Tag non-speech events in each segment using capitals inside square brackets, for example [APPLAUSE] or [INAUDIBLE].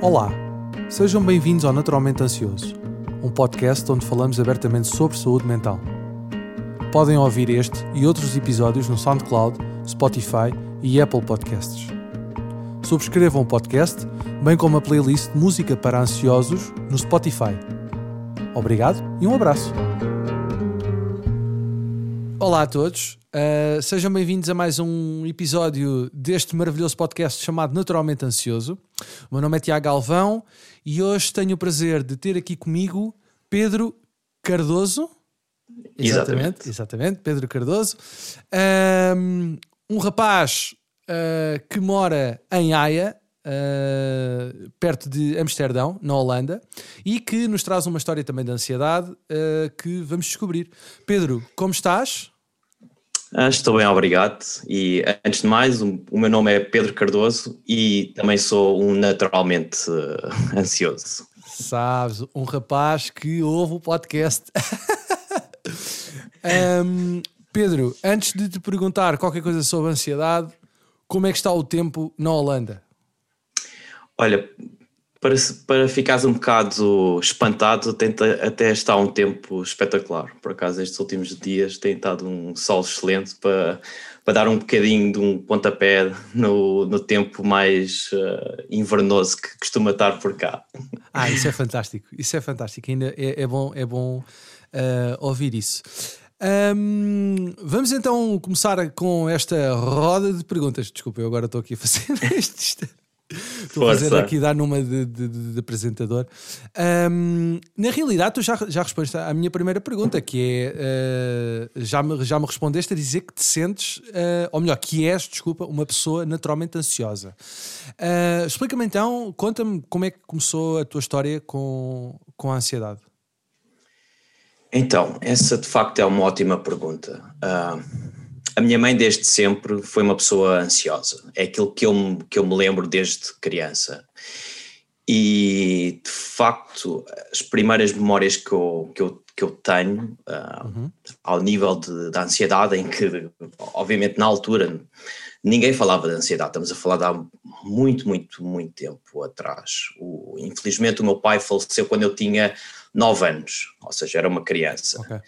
Olá, sejam bem-vindos ao Naturalmente Ansioso, um podcast onde falamos abertamente sobre saúde mental. Podem ouvir este e outros episódios no SoundCloud, Spotify e Apple Podcasts. Subscrevam o podcast, bem como a playlist música para ansiosos no Spotify. Obrigado e um abraço. Olá a todos, uh, sejam bem-vindos a mais um episódio deste maravilhoso podcast chamado Naturalmente Ansioso. O meu nome é Tiago Galvão e hoje tenho o prazer de ter aqui comigo Pedro Cardoso. Exatamente, exatamente Pedro Cardoso. Um, um rapaz uh, que mora em Haia, Uh, perto de Amsterdão, na Holanda, e que nos traz uma história também de ansiedade uh, que vamos descobrir. Pedro, como estás? Ah, estou bem, obrigado. E antes de mais, o, meu nome é Pedro Cardoso e também sou um naturalmente uh, [LAUGHS] ansioso. Sabes, um rapaz que ouve o podcast. [LAUGHS] um, Pedro, antes de te perguntar qualquer coisa sobre ansiedade, como é que está o tempo na Holanda? Olha, para, para ficares um bocado espantado, tenta até estar um tempo espetacular. Por acaso, estes últimos dias tem estado um sol excelente para, para dar um bocadinho de um pontapé no, no tempo mais uh, invernoso que costuma estar por cá. Ah, isso é fantástico, isso é fantástico. Ainda é, é bom, é bom uh, ouvir isso. Um, vamos então começar com esta roda de perguntas. Desculpa, eu agora estou aqui a fazer [LAUGHS] este. Estou a fazer aqui dar numa de, de, de apresentador. Um, na realidade, tu já, já respondeste à minha primeira pergunta, que é uh, já, me, já me respondeste a dizer que te sentes, uh, ou melhor, que és, desculpa, uma pessoa naturalmente ansiosa. Uh, Explica-me então, conta-me como é que começou a tua história com, com a ansiedade. Então, essa de facto é uma ótima pergunta. Uh, a minha mãe, desde sempre, foi uma pessoa ansiosa. É aquilo que eu, que eu me lembro desde criança. E, de facto, as primeiras memórias que eu, que eu, que eu tenho, uh, uhum. ao nível de, da ansiedade, em que, obviamente, na altura, ninguém falava de ansiedade. Estamos a falar de há muito, muito, muito tempo atrás. O, infelizmente, o meu pai faleceu quando eu tinha nove anos, ou seja, era uma criança. Okay.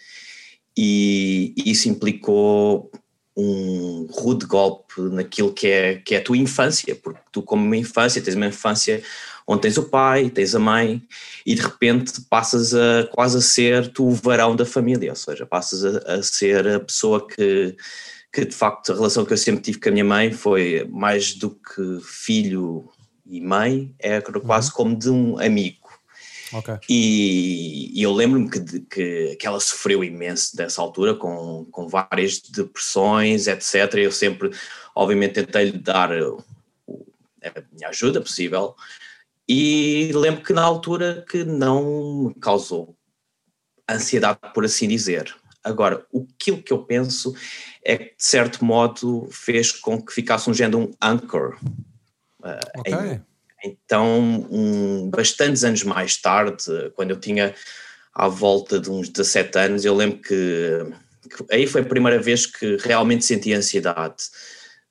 E isso implicou um rude golpe naquilo que é, que é a tua infância, porque tu, como uma infância, tens uma infância onde tens o pai, tens a mãe, e de repente passas a quase a ser tu o varão da família, ou seja, passas a, a ser a pessoa que, que de facto a relação que eu sempre tive com a minha mãe foi mais do que filho e mãe, é quase uhum. como de um amigo. Okay. E, e, eu lembro-me que, que, que, ela sofreu imenso dessa altura, com, com várias depressões, etc. Eu sempre, obviamente, tentei-lhe dar a minha ajuda possível. E lembro que na altura que não me causou ansiedade, por assim dizer. Agora, aquilo que eu penso é que, de certo modo, fez com que ficasse um género um anchor uh, okay. em, então, um, bastantes anos mais tarde, quando eu tinha à volta de uns 17 anos, eu lembro que, que aí foi a primeira vez que realmente senti ansiedade.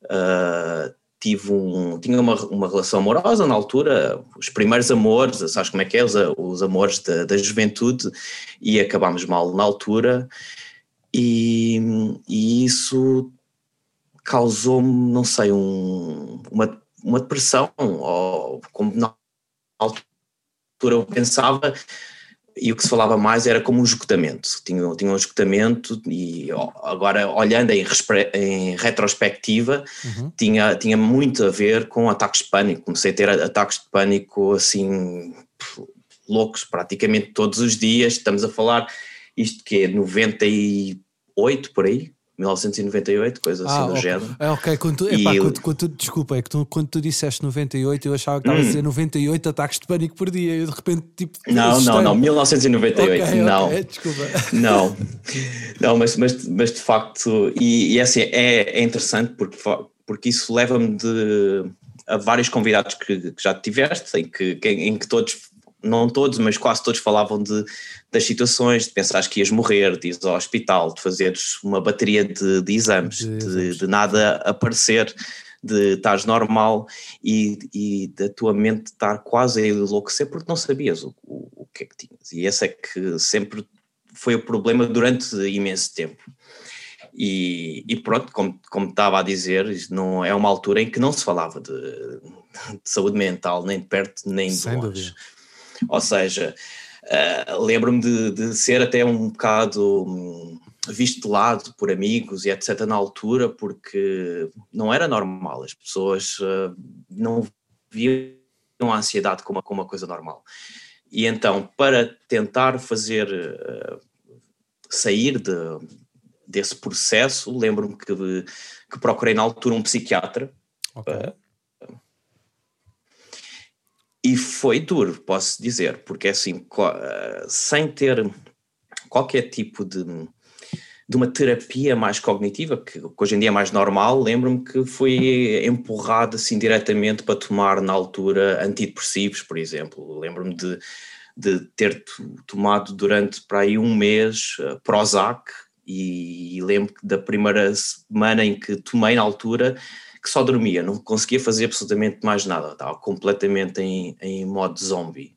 Uh, tive um, tinha uma, uma relação amorosa na altura, os primeiros amores, sabes como é que é, os, os amores da, da juventude, e acabámos mal na altura, e, e isso causou-me, não sei, um, uma uma depressão, ou como na altura eu pensava, e o que se falava mais era como um esgotamento. Tinha, tinha um esgotamento e agora olhando em, em retrospectiva uhum. tinha, tinha muito a ver com ataques de pânico. Comecei a ter ataques de pânico assim loucos praticamente todos os dias. Estamos a falar isto que é 98 por aí, 1998, coisa assim ah, do okay. género. É, ok, quando tu, epá, eu... quando, quando tu, desculpa, é que tu, quando tu disseste 98, eu achava que estava hum. a dizer 98 ataques de pânico por dia, e de repente, tipo. Não, não, não, 1998, okay, não. Okay, [LAUGHS] desculpa. Não, não mas, mas, mas de facto, e, e é assim, é, é interessante porque, porque isso leva-me de a vários convidados que, que já tiveste, em que, em que todos não todos, mas quase todos falavam de, das situações, de pensar que ias morrer, de ir ao hospital, de fazeres uma bateria de, de exames, de, de, de, nada aparecer, de estares normal e, e da tua mente estar quase a enlouquecer porque não sabias o, o, o que é que tinhas. E esse é que sempre foi o problema durante imenso tempo. E, e, pronto, como, como estava a dizer, não é uma altura em que não se falava de, de saúde mental, nem de perto nem de Sem longe. Dúvida. Ou seja, uh, lembro-me de, de, ser até um bocado um, visto de lado por amigos e etc. na altura, porque não era normal, as pessoas uh, não viam a ansiedade como, como uma coisa normal. E então, para tentar fazer uh, sair de, desse processo, lembro-me que, que procurei na altura um psiquiatra. Okay. E foi duro, posso dizer, porque assim, sem ter qualquer tipo de, de uma terapia mais cognitiva, que, hoje em dia é mais normal, lembro-me que fui empurrado assim diretamente para tomar na altura antidepressivos, por exemplo. Lembro-me de, de ter tomado durante para aí um mês uh, Prozac, e, e lembro da primeira semana em que tomei na altura que só dormia, não conseguia fazer absolutamente mais nada, estava completamente em, em modo zombie.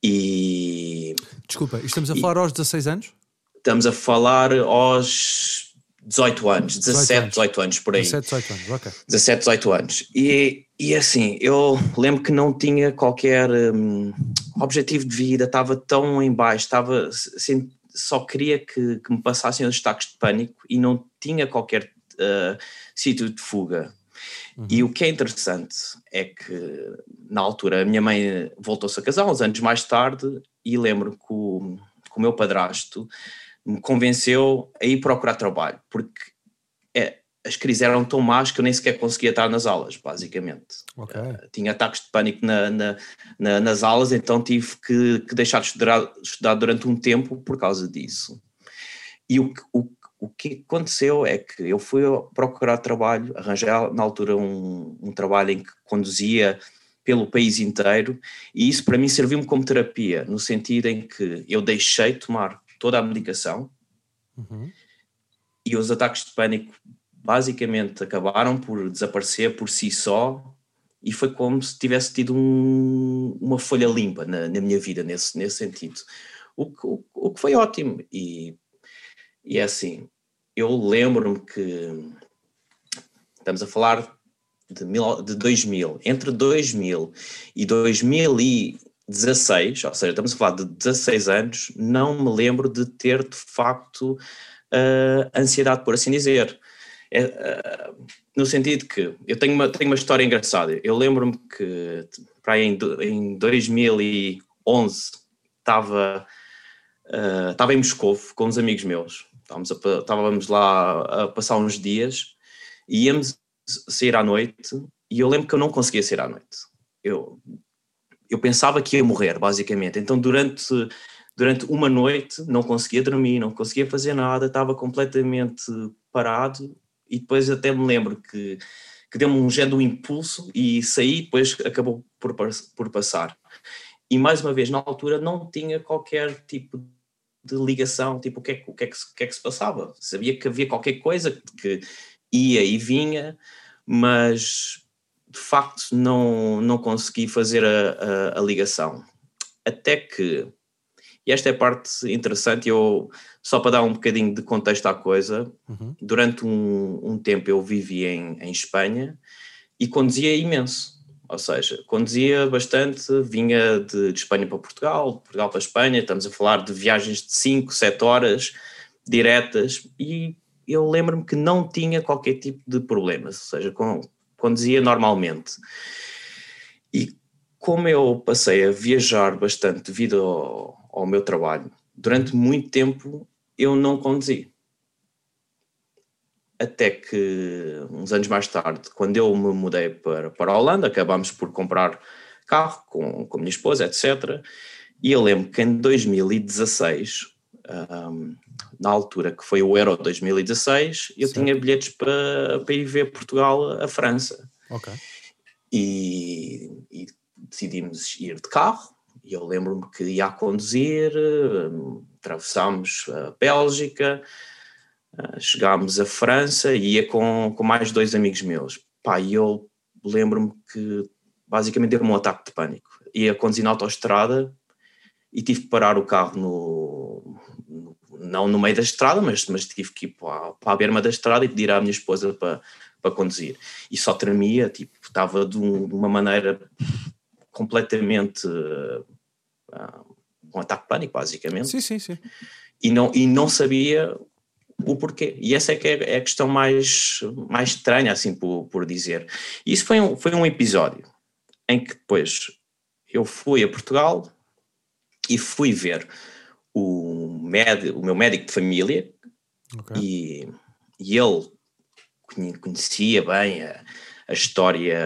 E. Desculpa, estamos a falar aos 16 anos? Estamos a falar aos 18 anos, 17, 18 anos por aí. 17, 18 anos, ok. 17, 18 anos. E, e assim, eu lembro que não tinha qualquer um, objetivo de vida, estava tão em baixo, estava, assim, só queria que, que, me passassem os destaques de pânico e não tinha qualquer uh, sítio de fuga. Uhum. E o que é interessante é que, na altura, a minha mãe voltou-se a casar, uns anos mais tarde, e lembro que o, que o meu padrasto me convenceu a ir procurar trabalho, porque é, as crises eram tão más que eu nem sequer conseguia estar nas aulas, basicamente. Okay. Uh, tinha ataques de pânico na, na, na, nas aulas, então tive que, que deixar de estudar, estudar, durante um tempo por causa disso. E o, o, o que aconteceu é que eu fui procurar trabalho, arranjar na altura um, um trabalho em que conduzia pelo país inteiro, e isso para mim serviu-me como terapia, no sentido em que eu deixei de tomar toda a medicação uhum. e os ataques de pânico basicamente acabaram por desaparecer por si só e foi como se tivesse tido um, uma folha limpa na, na, minha vida nesse, nesse sentido. O, o, o que foi ótimo e, e é assim, eu lembro-me que estamos a falar de, mil, de 2000, entre 2000 e 2016, ou seja, estamos a falar de 16 anos, não me lembro de ter de facto uh, ansiedade, por assim dizer. É, uh, no sentido que eu tenho uma, tenho uma história engraçada. Eu lembro-me que para em, em 2011 estava, uh, estava em Moscou com uns amigos meus. Estávamos, a, estávamos lá a passar uns dias e íamos sair à noite e eu lembro que eu não conseguia sair à noite. Eu, eu pensava que ia morrer, basicamente. Então, durante, durante uma noite, não conseguia dormir, não conseguia fazer nada, estava completamente parado e depois até me lembro que, que deu-me um género de impulso e saí, depois acabou por, por passar. E mais uma vez, na altura, não tinha qualquer tipo de ligação, tipo, o que, é, o, que é que, o que é que se passava? Sabia que havia qualquer coisa que ia e vinha, mas de facto não, não consegui fazer a, a, a ligação. Até que, e esta é a parte interessante, eu só para dar um bocadinho de contexto à coisa, uhum. durante um, um, tempo eu vivi em, em Espanha e conduzia imenso. Ou seja, conduzia bastante, vinha de, de, Espanha para Portugal, Portugal para Espanha, estamos a falar de viagens de 5, 7 horas diretas e eu lembro-me que não tinha qualquer tipo de problemas, ou seja, com, conduzia normalmente. E como eu passei a viajar bastante devido ao, ao meu trabalho, durante muito tempo eu não conduzi. Até que uns anos mais tarde, quando eu me mudei para, para a Holanda, acabámos por comprar carro com, com a minha esposa, etc. E eu lembro que em 2016, um, na altura que foi o Euro 2016, eu certo. tinha bilhetes para, para ir ver Portugal a França. Ok. E, e decidimos ir de carro, E eu lembro-me que ia a conduzir, atravessámos a Bélgica, chegámos a França e ia com, com mais dois amigos meus. Pá, e eu lembro-me que basicamente deu-me um ataque de pânico. Ia conduzir na autoestrada e tive que parar o carro no, no, não no meio da estrada, mas, mas tive que ir para, para a berma da estrada e pedir à minha esposa para, para conduzir. E só tremia, tipo, estava de, um, de uma maneira completamente uh, um ataque de pânico, basicamente. Sim, sim, sim. E não, e não sabia o porquê. E essa é que é, é a questão mais, mais estranha, assim por, por dizer. E isso foi um, foi um episódio em que depois eu fui a Portugal e fui ver o, médico, o meu médico de família okay. e, e ele conhecia bem a, a história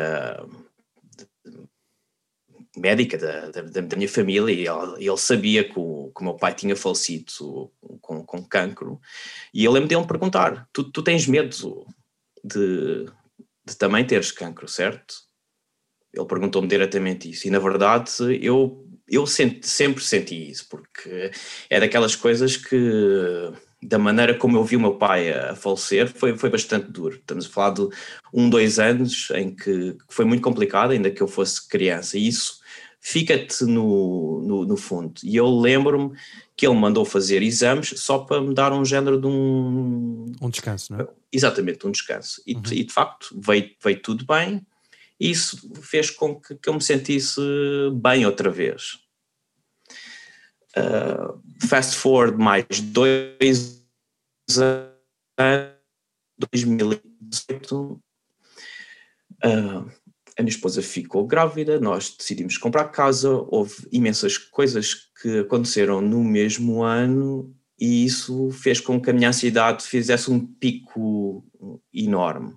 médica da, da, da, minha família e ele, ele sabia que o, que o, meu pai tinha falecido com, com cancro e eu lembro dele me perguntar, tu, tu tens medo de, de também teres cancro, certo? Ele perguntou-me diretamente isso e na verdade eu, eu senti, sempre senti isso porque é daquelas coisas que da maneira como eu vi o meu pai a falecer foi, foi bastante duro. Estamos a falar de um, dois anos em que foi muito complicado, ainda que eu fosse criança, e isso fica-te no, no, no, fundo. E eu lembro-me que ele mandou fazer exames só para me dar um género de um. Um descanso, não é? Exatamente, um descanso. E, uhum. e de facto veio, veio tudo bem, e isso fez com que, que eu me sentisse bem outra vez. Uh, fast forward mais dois anos, 2018, uh, a minha esposa ficou grávida, nós decidimos comprar casa, houve imensas coisas que aconteceram no mesmo ano e isso fez com que a minha ansiedade fizesse um pico enorme.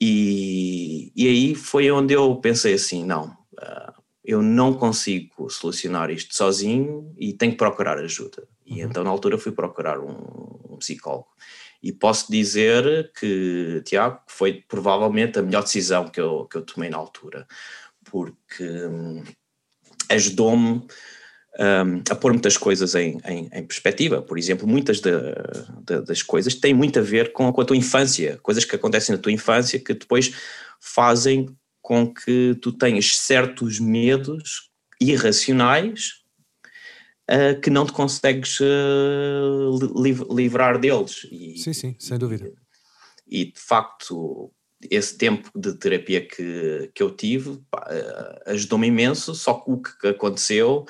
E, e aí foi onde eu pensei assim: não, eu não consigo solucionar isto sozinho e tenho que procurar ajuda. E uhum. então, na altura, fui procurar um, um psicólogo. E posso dizer que, Tiago, foi provavelmente a melhor decisão que eu, que eu tomei na altura, porque hum, ajudou-me um, a pôr muitas coisas em, em, em perspectiva. Por exemplo, muitas de, de, das coisas têm muito a ver com a, com a tua infância, coisas que acontecem na tua infância que depois fazem com que tu tenhas certos medos irracionais uh, que não te consegues uh, liv livrar deles. E, sim, sim, sem dúvida. E, e, de facto, esse tempo de terapia que, que eu tive uh, ajudou-me imenso, só que o que aconteceu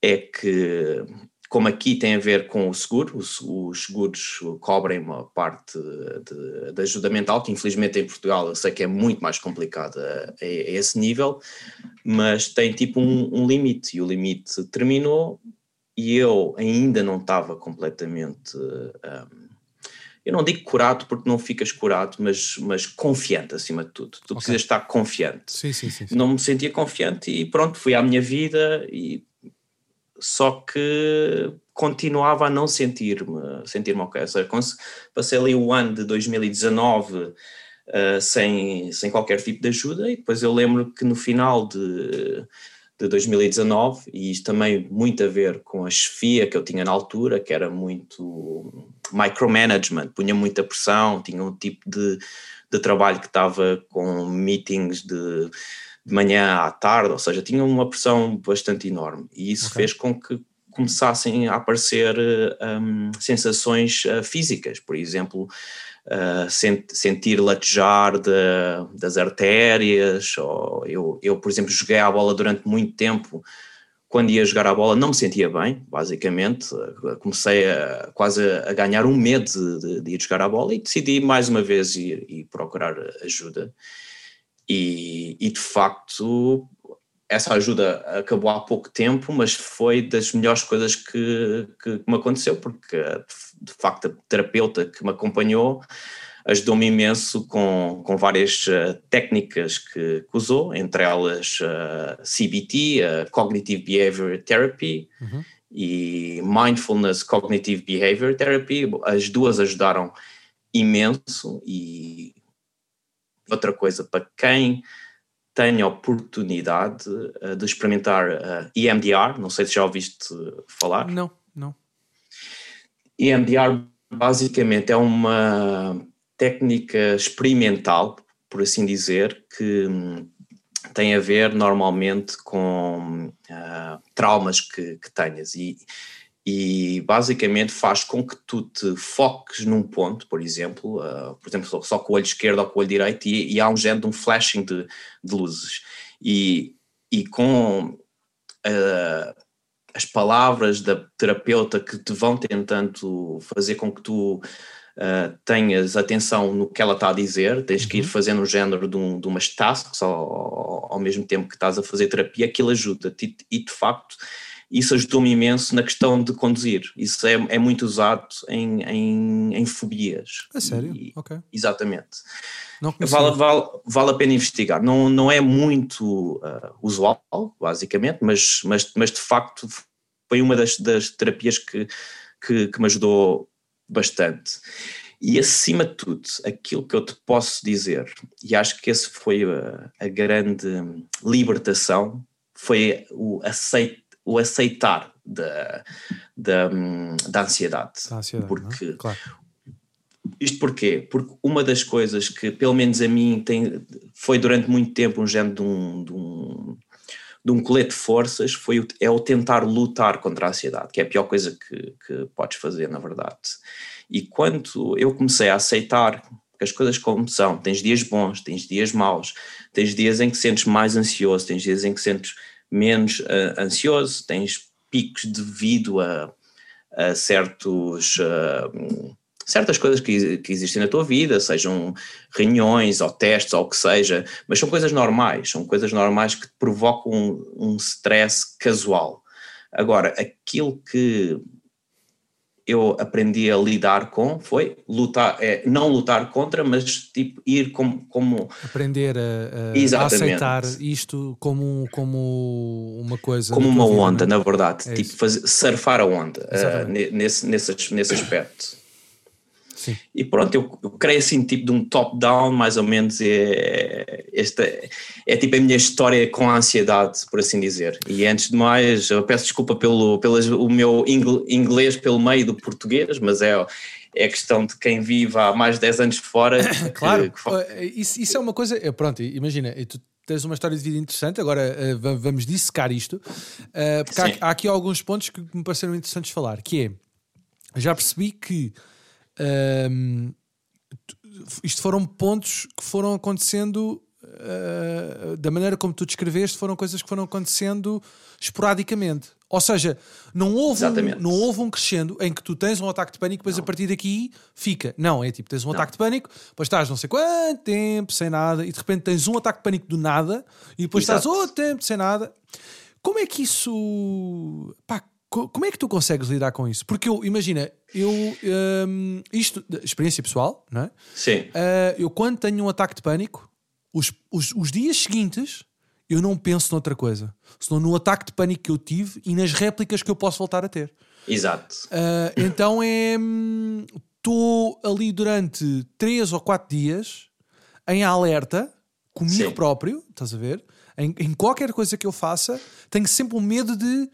é que como aqui tem a ver com o seguro, os, os seguros cobrem uma parte de, de, ajuda mental, que infelizmente em Portugal eu sei que é muito mais complicado a, a, a esse nível, mas tem tipo um, um, limite, e o limite terminou e eu ainda não estava completamente. Um, eu não digo curado porque não ficas curado, mas, mas confiante acima de tudo. Tu okay. precisas estar confiante. Sim, sim, sim, sim. Não me sentia confiante e pronto, fui à minha vida e só que continuava a não sentir-me sentir-me ok. Ou seja, passei ali o ano de 2019 uh, eh, sem, sem qualquer tipo de ajuda e depois eu lembro que no final de, de 2019, e isto também muito a ver com a chefia que eu tinha na altura, que era muito micromanagement, punha muita pressão, tinha um tipo de, de trabalho que estava com meetings de de manhã à tarde, ou seja, tinha uma pressão bastante enorme e isso okay. fez com que começassem a aparecer um, sensações uh, físicas, por exemplo, uh, sent, sentir latejar de, das artérias, ou eu, eu, por exemplo, joguei a bola durante muito tempo, quando ia jogar a bola não me sentia bem, basicamente, comecei a, quase a, ganhar um medo de, de, de, ir jogar a bola e decidi mais uma vez ir, ir procurar ajuda. E, e de facto, essa ajuda acabou há pouco tempo, mas foi das melhores coisas que, que me aconteceu, porque de facto a terapeuta que me acompanhou ajudou-me imenso com, com várias uh, técnicas que, que, usou, entre elas uh, CBT, uh, Cognitive Behavior Therapy, uhum. e Mindfulness Cognitive Behavior Therapy. As duas ajudaram imenso e outra coisa, para quem tenho a oportunidade uh, de experimentar EMDR, não sei se já ouviste falar. Não, não. EMDR basicamente é uma técnica experimental, por assim dizer, que um, tem a ver normalmente com uh, traumas que, que tenhas e, e basicamente faz com que tu te foques num ponto, por exemplo, uh, por exemplo, só, com o olho esquerdo ou com o olho direito, e, e há um género de um flashing de, de luzes. E, e com uh, as palavras da terapeuta que te vão tentando fazer com que tu uh, tenhas atenção no que ela está a dizer, tens que ir uhum. fazendo um género de, um, de umas tasks ao, ao mesmo tempo que estás a fazer terapia, aquilo ajuda-te e, de facto isso ajudou-me imenso na questão de conduzir. Isso é, é muito usado em, em, em fobias. É sério? E, ok. Exatamente. Vale, vale, vale a pena investigar. Não, não é muito uh, usual, basicamente, mas, mas, mas de facto foi uma das, das terapias que, que, que me ajudou bastante. E acima de tudo, aquilo que eu te posso dizer, e acho que esse foi a, a grande libertação, foi o aceit, o aceitar da, da, da ansiedade. Da ansiedade é? porque, claro. Isto porquê? Porque uma das coisas que, pelo menos a mim, tem, foi durante muito tempo um género de um, de um, de um colete de forças, foi o, é o tentar lutar contra a ansiedade, que é a pior coisa que, que podes fazer, na verdade. E quando eu comecei a aceitar que as coisas como são, tens dias bons, tens dias maus, tens dias em que sentes mais ansioso, tens dias em que sentes menos uh, ansioso, tens picos devido a, a certos, uh, certas coisas que, que, existem na tua vida, sejam reuniões ou testes ou o que seja, mas são coisas normais, são coisas normais que provocam um, um stress casual. Agora, aquilo que eu aprendi a lidar com foi lutar, é, não lutar contra, mas tipo ir como. como Aprender a, a aceitar isto como, como uma coisa. Como uma onda? É? na verdade. É tipo, fazer, surfar a onda uh, nesse, nesse, nesse aspecto. Sim. E pronto, eu, eu creio assim, tipo de um top-down, mais ou menos, é, esta, é tipo a minha história com a ansiedade, por assim dizer. E antes de mais, eu peço desculpa pelo, pelo o meu inglês pelo meio do português, mas é, é questão de quem vive há mais de 10 anos fora. [COUGHS] claro, que... Eh, isso, isso é uma coisa, é, pronto, imagina, tu tens uma história de vida interessante, agora vamos dissecar isto, porque há, há, aqui alguns pontos que me pareceram interessantes falar, que é, já percebi que um, isto foram pontos que foram acontecendo uh, da maneira como tu descreveste, foram coisas que foram acontecendo esporadicamente. Ou seja, não houve, um, não houve um crescendo em que tu tens um ataque de pânico, depois não. a partir daqui fica. Não, é tipo, tens um não. ataque de pânico, depois estás não sei quanto tempo sem nada, e de repente tens um ataque de pânico do nada, e depois Exato. estás outro tempo sem nada. Como é que isso. Pá, como é que tu consegues lidar com isso? Porque eu, imagina, eu, um, isto, experiência pessoal, não é? Sim. Uh, eu quando tenho um ataque de pânico, os, os, os, dias seguintes, eu não penso noutra coisa, senão no ataque de pânico que eu tive e nas réplicas que eu posso voltar a ter. Exato. Uh, então é. Estou hum, ali durante 3 ou 4 dias em alerta comigo Sim. próprio, estás a ver? Em, em qualquer coisa que eu faça, tenho sempre o medo de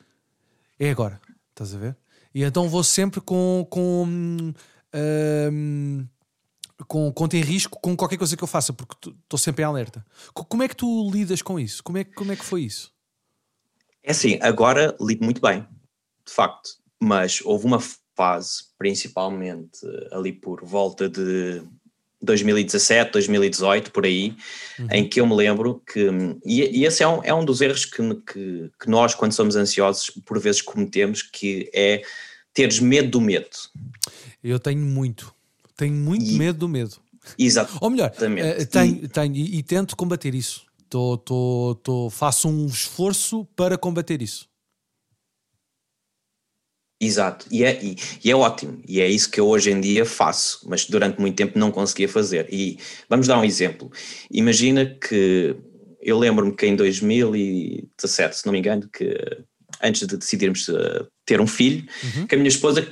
é agora, estás a ver? E então vou sempre com. com um, com conta em risco com qualquer coisa que eu faça, porque estou sempre em alerta. Como é que tu lidas com isso? Como é, como é que foi isso? É assim, agora lido muito bem, de facto, mas houve uma fase, principalmente ali por volta de 2017, 2018, por aí, uhum. em que eu me lembro que. E, e esse é um, é um dos erros que, que, que, nós, quando somos ansiosos, por vezes cometemos, que é teres medo do medo. Eu tenho muito. Tenho muito e, medo do medo. Exato. Ou melhor, uh, tenho, e, tenho e, e, tento combater isso. Tô, tô, tô, faço um esforço para combater isso. Exato, e é, e, e, é ótimo, e é isso que eu hoje em dia faço, mas durante muito tempo não conseguia fazer. E vamos dar um exemplo. Imagina que eu lembro-me que em 2017, se não me engano, que antes de decidirmos uh, ter um filho, uhum. que a minha esposa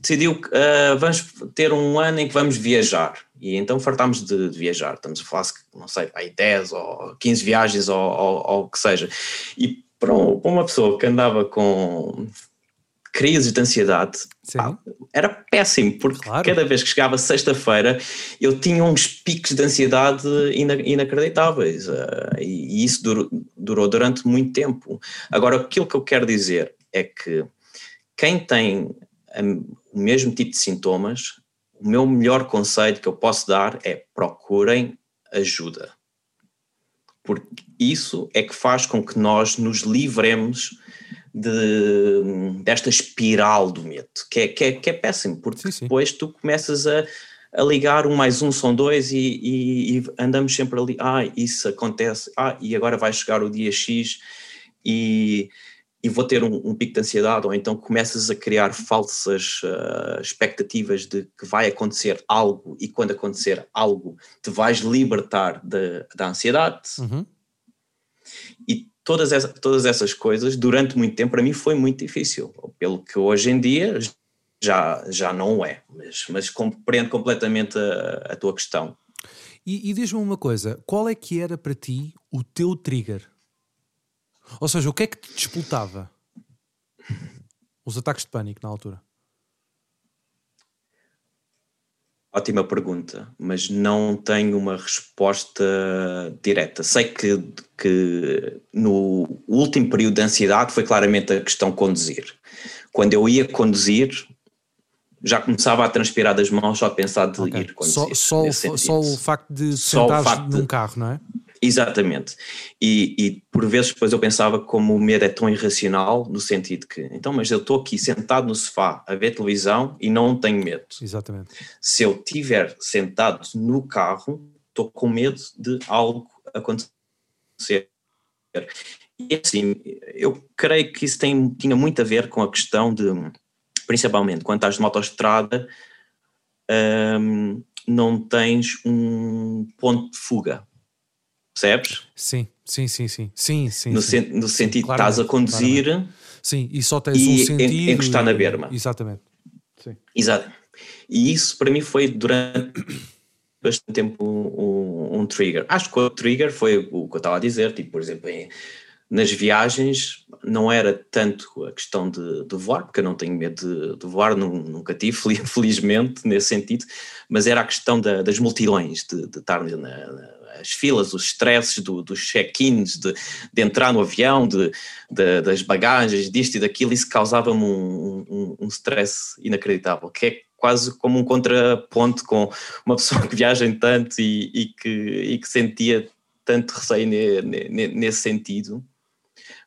decidiu que uh, vamos ter um ano em que vamos viajar. E então fartámos de, de viajar. Estamos a falar, não sei, aí 10 ou 15 viagens ou, o que seja. E para uma pessoa que andava com crises de ansiedade, pá, era péssimo, porque claro. cada vez que chegava sexta-feira eu tinha uns picos de ansiedade inacreditáveis uh, e, isso durou, durou, durante muito tempo. Agora, aquilo que eu quero dizer é que quem tem o mesmo tipo de sintomas, o meu melhor conselho que eu posso dar é procurem ajuda. Porque isso é que faz com que nós nos livremos de, desta espiral do medo, que é, que é, que é péssimo, porque sim, sim. depois tu começas a, a ligar um mais um são dois e, e, e, andamos sempre ali, ah, isso acontece, ah, e agora vai chegar o dia X e, e vou ter um, um pico de ansiedade, ou então começas a criar falsas uh, expectativas de que vai acontecer algo e quando acontecer algo te vais libertar de, da ansiedade. Uhum. E todas, essa, todas essas coisas, durante muito tempo, para mim foi muito difícil. Pelo que hoje em dia já, já não é. Mas, mas compreendo completamente a, a tua questão. E, e diz-me uma coisa: qual é que era para ti o teu trigger? Ou seja, o que é que te disputava? Os ataques de pânico na altura? Ótima pergunta, mas não tenho uma resposta direta. Sei que, que no último período de ansiedade foi claramente a questão conduzir. Quando eu ia conduzir, já começava a transpirar das mãos só a pensar de okay. ir conduzir. Só, só, só o facto de sentar num carro, não é? Exatamente. E, e, por vezes depois eu pensava como o medo é tão irracional, no sentido que, então, mas eu estou aqui sentado no sofá a ver televisão e não tenho medo. Exatamente. Se eu estiver sentado no carro, estou com medo de algo acontecer. E assim, eu creio que isso tem, tinha muito a ver com a questão de, principalmente quando estás de autoestrada, hum, não tens um ponto de fuga Percebes? Sim, sim, sim, sim. sim, sim no. Sen, no sentido que estás a conduzir. Claramente. Sim, e só tens e um sentido. encostar na berma. Exatamente. Sim. Exato. E isso para mim foi durante bastante tempo um, um, trigger. Acho que o trigger foi o que eu estava a dizer, tipo, por exemplo, em, nas viagens não era tanto a questão de, de voar, porque eu não tenho medo de, de voar, nunca tive, [LAUGHS] felizmente, nesse sentido, mas era a questão da, das multidões, de, de estar na, na as filas, os stresses do, dos check-ins, de, de, entrar no avião, de, de, das bagagens, disto e daquilo, isso causava-me um, um, um stress inacreditável, que é quase como um contraponto com uma pessoa [LAUGHS] que viaja tanto e, e, que, e que sentia tanto receio ne, ne, nesse sentido.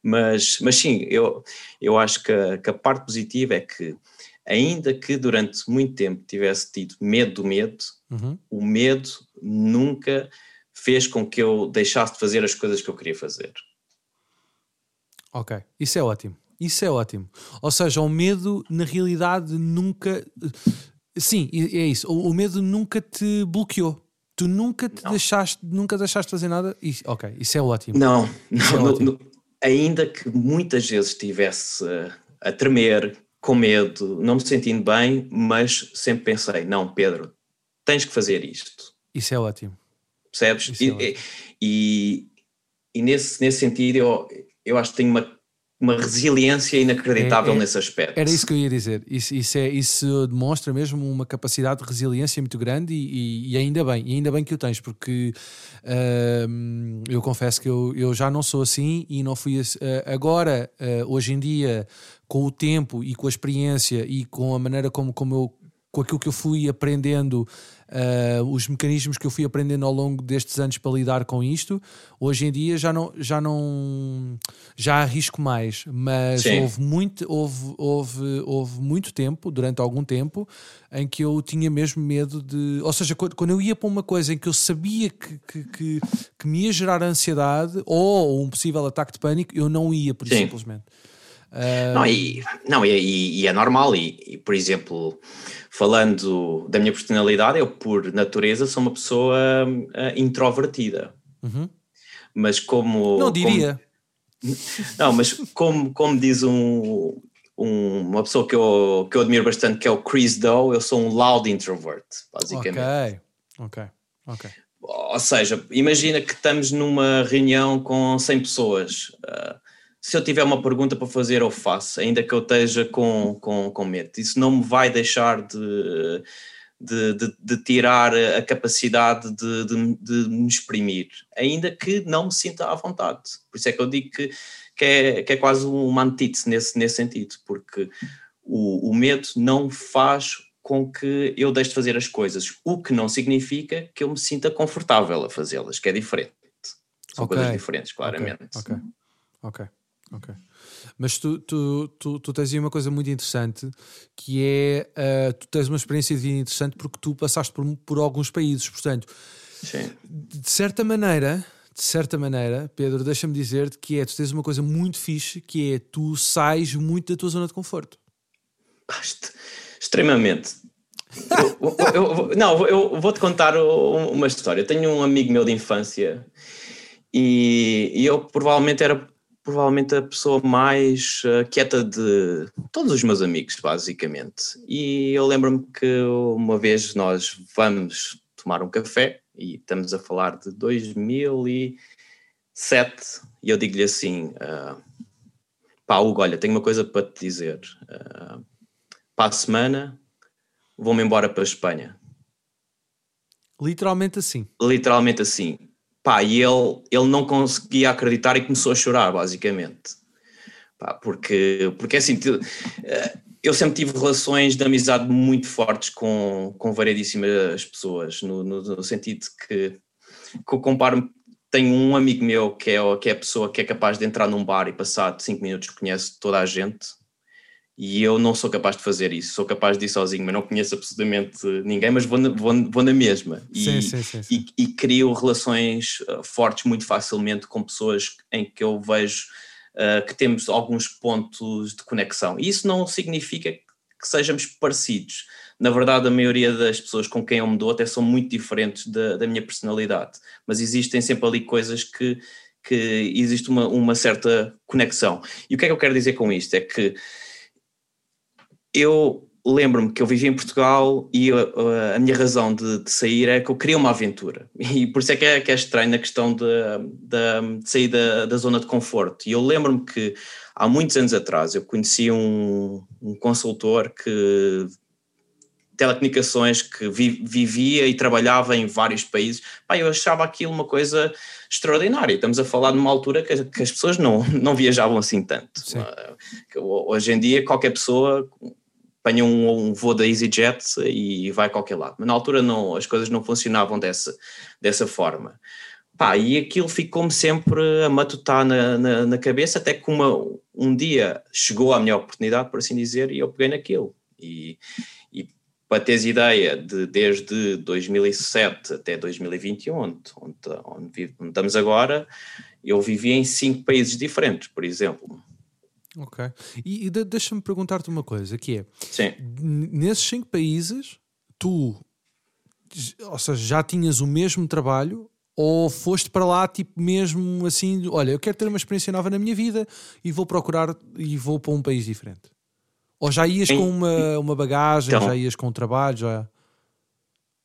Mas, mas sim, eu, eu acho que a, que a parte positiva é que ainda que durante muito tempo tivesse tido medo do medo, uhum. o medo nunca fez com que eu deixasse de fazer as coisas que eu queria fazer. Ok, isso é ótimo. Isso é ótimo. Ou seja, o medo, na realidade, nunca. Sim, é isso. O, medo nunca te bloqueou. Tu nunca te deixaste, nunca deixaste de fazer nada. Isso, ok, isso é ótimo. Não, não, é ótimo. Ainda que muitas vezes estivesse a tremer, com medo, não me sentindo bem, mas sempre pensei: não, Pedro, tens que fazer isto. Isso é ótimo percebes? E, é e, e, nesse, nesse sentido eu, eu acho que tenho uma, uma resiliência inacreditável é, é, nesse aspecto. Era isso que eu ia dizer. Isso, isso, é, isso demonstra mesmo uma capacidade de resiliência muito grande e, e ainda bem, e ainda bem que o tens, porque uh, eu confesso que eu, eu já não sou assim e não fui assim, uh, agora, uh, hoje em dia, com o tempo e com a experiência e com a maneira como, como eu com aquilo que eu fui aprendendo uh, os mecanismos que eu fui aprendendo ao longo destes anos para lidar com isto, hoje em dia já não já não já arrisco mais, mas Sim. houve muito houve, houve, houve muito tempo, durante algum tempo, em que eu tinha mesmo medo de, ou seja, quando, eu ia para uma coisa em que eu sabia que, que, que, que me ia gerar ansiedade ou um possível ataque de pânico, eu não ia, por simplesmente. Uh... Não, e, não e, e, é normal, e, e, por exemplo, falando da minha personalidade, eu por natureza sou uma pessoa uh, introvertida. Uhum. Mas como. Não diria. Como, [LAUGHS] não, mas como, como diz um, um, uma pessoa que eu, que eu admiro bastante, que é o Chris Doe. Eu sou um loud introvert, basicamente. Ok, ok, ok. Ou seja, imagina que estamos numa reunião com 100 pessoas. Uh, se eu tiver uma pergunta para fazer, eu faço, ainda que eu esteja com, com, com medo. Isso não me vai deixar de, de, de, de tirar a capacidade de, de, de, me exprimir, ainda que não me sinta à vontade. Por isso é que eu digo que, que, é, que é quase uma antítese nesse, nesse sentido, porque o, o medo não faz com que eu deixe de fazer as coisas, o que não significa que eu me sinta confortável a fazê-las, que é diferente. São okay. coisas diferentes, claramente. Ok, ok, ok. Mas tu, tu, tu, tu, tens aí uma coisa muito interessante que é uh, tu tens uma experiência de vida interessante porque tu passaste por, por alguns países, portanto, Sim. de certa maneira, de certa maneira, Pedro, deixa-me dizer-te que é tu tens uma coisa muito fixe que é tu sais muito da tua zona de conforto. Extremamente. eu, eu, eu, não, eu vou-te contar uma história. Eu tenho um amigo meu de infância e, e eu provavelmente era provavelmente a pessoa mais uh, quieta de todos os meus amigos, basicamente. E eu lembro-me que uma vez nós vamos tomar um café e estamos a falar de 2007 e eu digo-lhe assim, uh, pá Hugo, olha, tenho uma coisa para te dizer. Uh, para a semana vou-me embora para a Espanha. Literalmente assim. Literalmente assim. Pá, e ele, ele não conseguia acreditar e começou a chorar, basicamente. Pá, porque, porque é assim, eh, eu sempre tive relações de amizade muito fortes com, com variedíssimas pessoas, no, no, no sentido que, que eu comparo tenho um amigo meu que é, que é a pessoa que é capaz de entrar num bar e passar cinco minutos conhece toda a gente e eu não sou capaz de fazer isso, sou capaz de ir sozinho, mas não conheço absolutamente ninguém, mas vou na, vou, vou na mesma. E, sim, sim, sim, sim. E, e, crio relações uh, fortes muito facilmente com pessoas em que eu vejo uh, que temos alguns pontos de conexão. E isso não significa que sejamos parecidos. Na verdade, a maioria das pessoas com quem eu me dou até são muito diferentes da, da minha personalidade, mas existem sempre ali coisas que, que existe uma, uma certa conexão. E o que é que eu quero dizer com isto? É que eu lembro-me que eu vivia em Portugal e a, a minha razão de, de, sair é que eu queria uma aventura. E por isso é que é, que é estranho a questão de, de, de sair da, da, zona de conforto. E eu lembro-me que há muitos anos atrás eu conheci um, um consultor que telecomunicações que vi, vivia e trabalhava em vários países, Pá, eu achava aquilo uma coisa extraordinária. Estamos a falar de uma altura que, que as pessoas não, não viajavam assim tanto. Hoje em dia, qualquer pessoa apanha um, um voo da EasyJet e vai a qualquer lado. Mas na altura não, as coisas não funcionavam dessa, dessa forma. Pá, e aquilo ficou-me sempre a matutar na, na, na, cabeça, até que uma, um dia chegou a minha oportunidade, por assim dizer, e eu peguei naquilo. E, e para teres ideia, de, desde 2007 até 2021, onde, onde, onde, onde estamos agora, eu vivi em cinco países diferentes, por exemplo. Ok. E, e deixa-me perguntar-te uma coisa, que é... Sim. Nesses cinco países, tu... Ou seja, já tinhas o mesmo trabalho ou foste para lá tipo mesmo assim, olha, eu quero ter uma experiência nova na minha vida e vou procurar e vou para um país diferente? Ou já ias com uma, uma bagagem, então, já ias com um trabalho, já...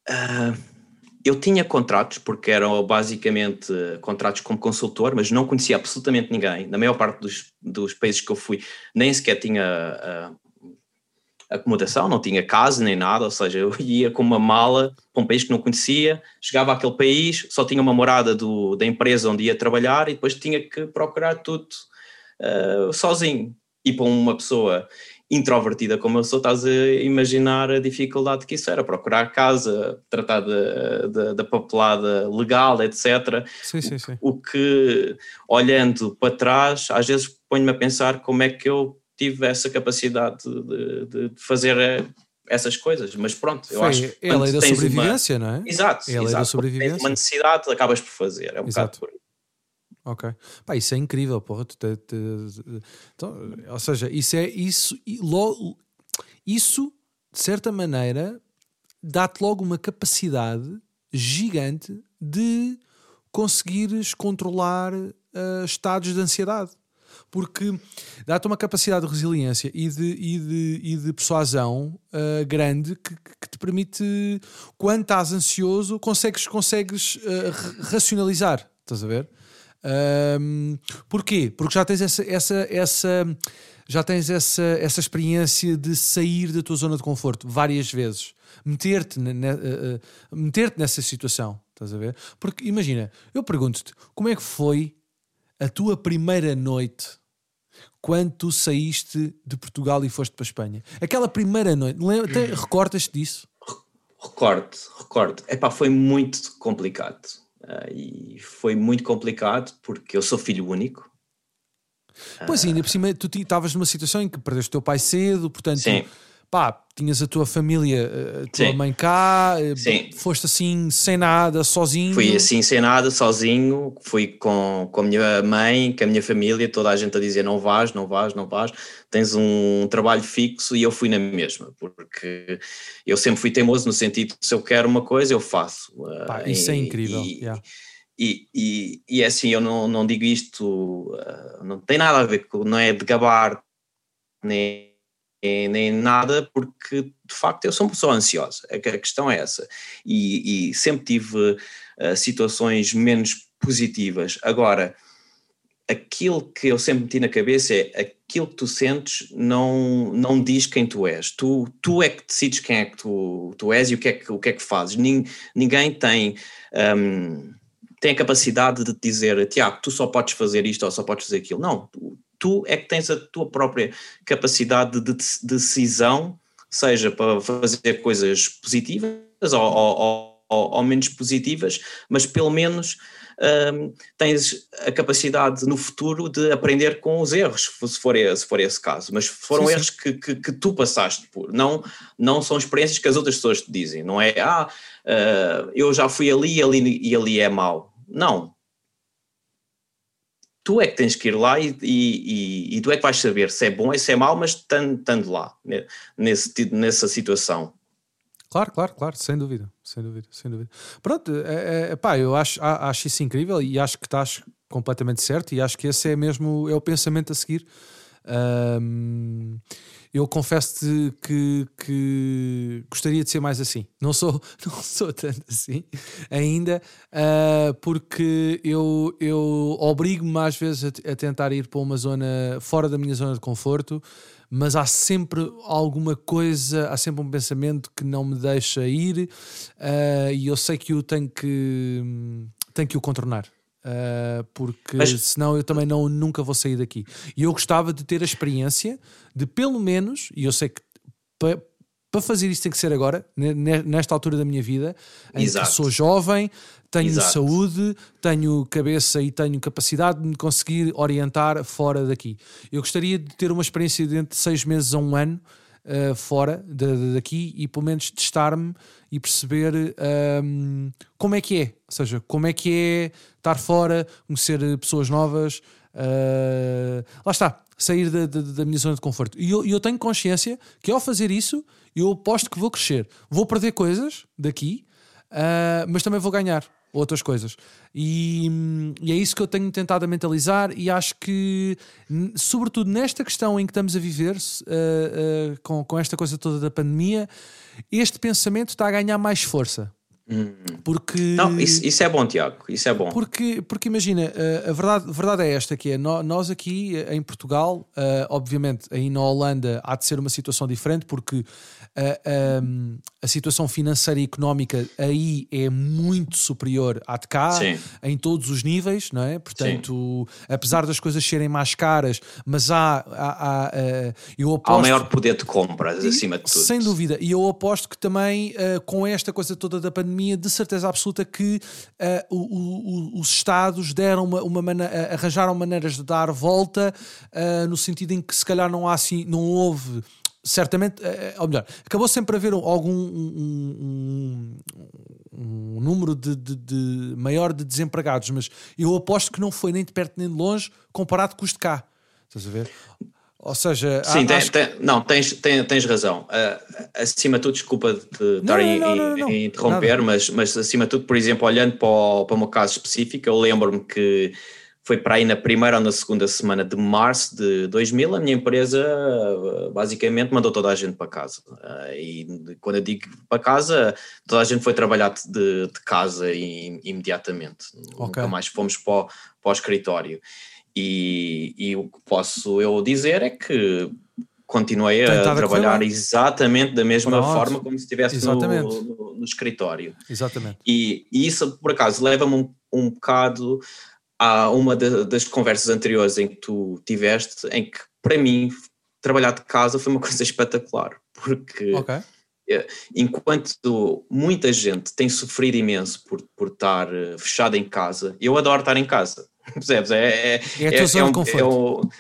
Uh eu tinha contratos, porque eram basicamente contratos como consultor, mas não conhecia absolutamente ninguém. Na maior parte dos, dos países que eu fui, nem sequer tinha uh, acomodação, não tinha casa nem nada, ou seja, eu [LAUGHS] ia com uma mala para um país que não conhecia, chegava àquele país, só tinha uma morada do, da empresa onde ia trabalhar e depois tinha que procurar tudo uh, sozinho. E para uma pessoa introvertida como eu sou, estás a imaginar a dificuldade que isso era, procurar casa, tratar da papelada legal, etc. Sim, sim, sim. O que, olhando para trás, às vezes ponho-me a pensar como é que eu tive essa capacidade de, de, de fazer eh, essas coisas, mas pronto, eu Foi, acho que é a lei da sobrevivência, uma... não é? Exato, é a lei exato. da sobrevivência. Tens uma necessidade, acabas por fazer, é um Exato. bocado por. Ok. Pá, isso é incrível, porra. Então, ou seja, isso é isso, isso de certa maneira dá-te logo uma capacidade gigante de conseguires controlar uh, estados de ansiedade. porque dá-te uma capacidade de resiliência e de, e de, e de persuasão uh, grande que, que, te permite, quando estás ansioso, consegues, consegues uh, racionalizar. Estás a ver? Um, porquê? Porque já tens essa, essa, essa, já tens essa, essa experiência de sair da tua zona de conforto várias vezes, meter-te uh, uh, meter nessa situação, estás a ver? Porque imagina, eu pergunto-te como é que foi a tua primeira noite quando tu saíste de Portugal e foste para a Espanha? Aquela primeira noite, recordas-te disso? Recordo, recordo. Epá, foi muito complicado Uh, e foi muito complicado porque eu sou filho único. Pois, uh, ainda por cima, tu estavas numa situação em que perdeste o teu pai cedo, portanto, sim. Pá, tinhas a tua família, a tua Sim. mãe cá, eh, Sim. foste assim sem nada, sozinho. Fui assim sem nada, sozinho, fui com, com a minha mãe, com a minha família, toda a gente a dizer não vais, não vais, não vais, tens um trabalho fixo e eu fui na mesma, porque eu sempre fui teimoso no sentido de se eu quero uma coisa, eu faço. Pá, isso é e, é incrível. E, yeah. E, e, e, é assim, eu não, não digo isto, não tem nada a ver com, não é de gabar, nem nem nada, porque de facto eu sou uma pessoa ansiosa. A questão é essa. E, e sempre tive uh, situações menos positivas. Agora, aquilo que eu sempre meti na cabeça é aquilo que tu sentes não, não diz quem tu és. Tu, tu é que decides quem é que tu, tu és e o que é que, o que, é que fazes. Nin, ninguém tem. Um, tem a capacidade de dizer, Tiago, tu só podes fazer isto ou só podes fazer aquilo. Não, tu, tu é que tens a tua própria capacidade de decisão, seja para fazer coisas positivas ou, ou, ou, ou menos positivas, mas pelo menos um, tens a capacidade no futuro de aprender com os erros, se for, se for esse caso. Mas foram sim, erros Que, que, que, tu passaste por, não, não são experiências que as outras pessoas te dizem, não é, ah, uh, eu já fui ali e ali, e ali é mau. Não, tu é que tens que ir lá e, e, e, tu é que vais saber se é bom ou se é mau, mas estando lá, nesse, nessa situação. Claro, claro, claro, sem dúvida, sem dúvida, sem dúvida. Pronto, é, é, pá, eu acho, acho isso incrível e acho que estás completamente certo e acho que esse é mesmo é o pensamento a seguir. Um, eu confesso-te que, que, gostaria de ser mais assim. Não sou, [LAUGHS] não sou tanto assim ainda, uh, porque eu, eu obrigo-me às vezes a, a, tentar ir para uma zona fora da minha zona de conforto, mas há sempre alguma coisa, há sempre um pensamento que não me deixa ir uh, e eu sei que eu tenho que, tenho que o contornar. Uh, porque Mas... senão eu também não, nunca vou sair daqui. E eu gostava de ter a experiência de pelo menos, e eu sei que para pa fazer isto tem que ser agora, nesta altura da minha vida, em Exato. que sou jovem, tenho Exato. saúde, tenho cabeça e tenho capacidade de me conseguir orientar fora daqui. Eu gostaria de ter uma experiência de entre seis meses a um ano uh, fora de, de, daqui e pelo menos testar-me e perceber um, como é que é. Ou seja, como é que é estar fora, conhecer pessoas novas. Uh, lá está, sair da, da, da, minha zona de conforto. E eu, eu tenho consciência que ao fazer isso, eu aposto que vou crescer. Vou perder coisas daqui, uh, mas também vou ganhar outras coisas. E, e, é isso que eu tenho tentado a mentalizar, e acho que, sobretudo nesta questão em que estamos a viver, uh, uh, com, com esta coisa toda da pandemia, este pensamento está a ganhar mais força. Hum. Porque não, isso, isso, é bom, Tiago. Isso é bom. Porque, porque imagina, a verdade, a verdade é esta: que é nós aqui em Portugal, obviamente, aí na Holanda há de ser uma situação diferente, porque a, situação financeira e económica aí é muito superior à de cá, Sim. em todos os níveis, não é? Portanto, Sim. apesar das coisas serem mais caras, mas há. há, há eu aposto, há o maior poder de compras, e, acima de tudo. Sem dúvida. E eu aposto que também, uh, com esta coisa toda da pandemia, de certeza absoluta que uh, o, o, os Estados deram uma, uma maneira, arranjaram maneiras de dar volta, uh, no sentido em que se calhar não há assim, não houve certamente, eh, eh, ou melhor, acabou sempre a haver algum um, um, um número de, de, de, maior de desempregados, mas eu aposto que não foi nem de perto nem de longe comparado com os de cá. Estás a ver? Ou seja, sim, tem, que... tem, não, tens, tens, tens razão. Uh, acima de tudo, desculpa de estar a interromper, mas, mas acima de tudo, por exemplo, olhando para o, para meu caso específico, eu lembro-me que foi para aí na primeira ou na segunda semana de março de 2000, a minha empresa basicamente mandou toda a gente para casa. E quando eu digo para casa, toda a gente foi trabalhar de, de casa imediatamente. Okay. Nunca mais fomos para o, para o escritório. E, e, o que posso eu dizer é que continuei a trabalhar exatamente da mesma Pronto. forma como se estivesse no, no, no, escritório. Exatamente. E, e isso, por acaso, leva-me um, um bocado a uma das conversas anteriores em que tu tiveste, em que, para mim, trabalhar de casa foi uma [LAUGHS] coisa espetacular, porque okay. É, enquanto muita gente tem sofrido imenso por, por estar eh, fechada em casa, eu adoro estar em casa, [LAUGHS] percebes? É, é, é a tua é, zona é, de conforto.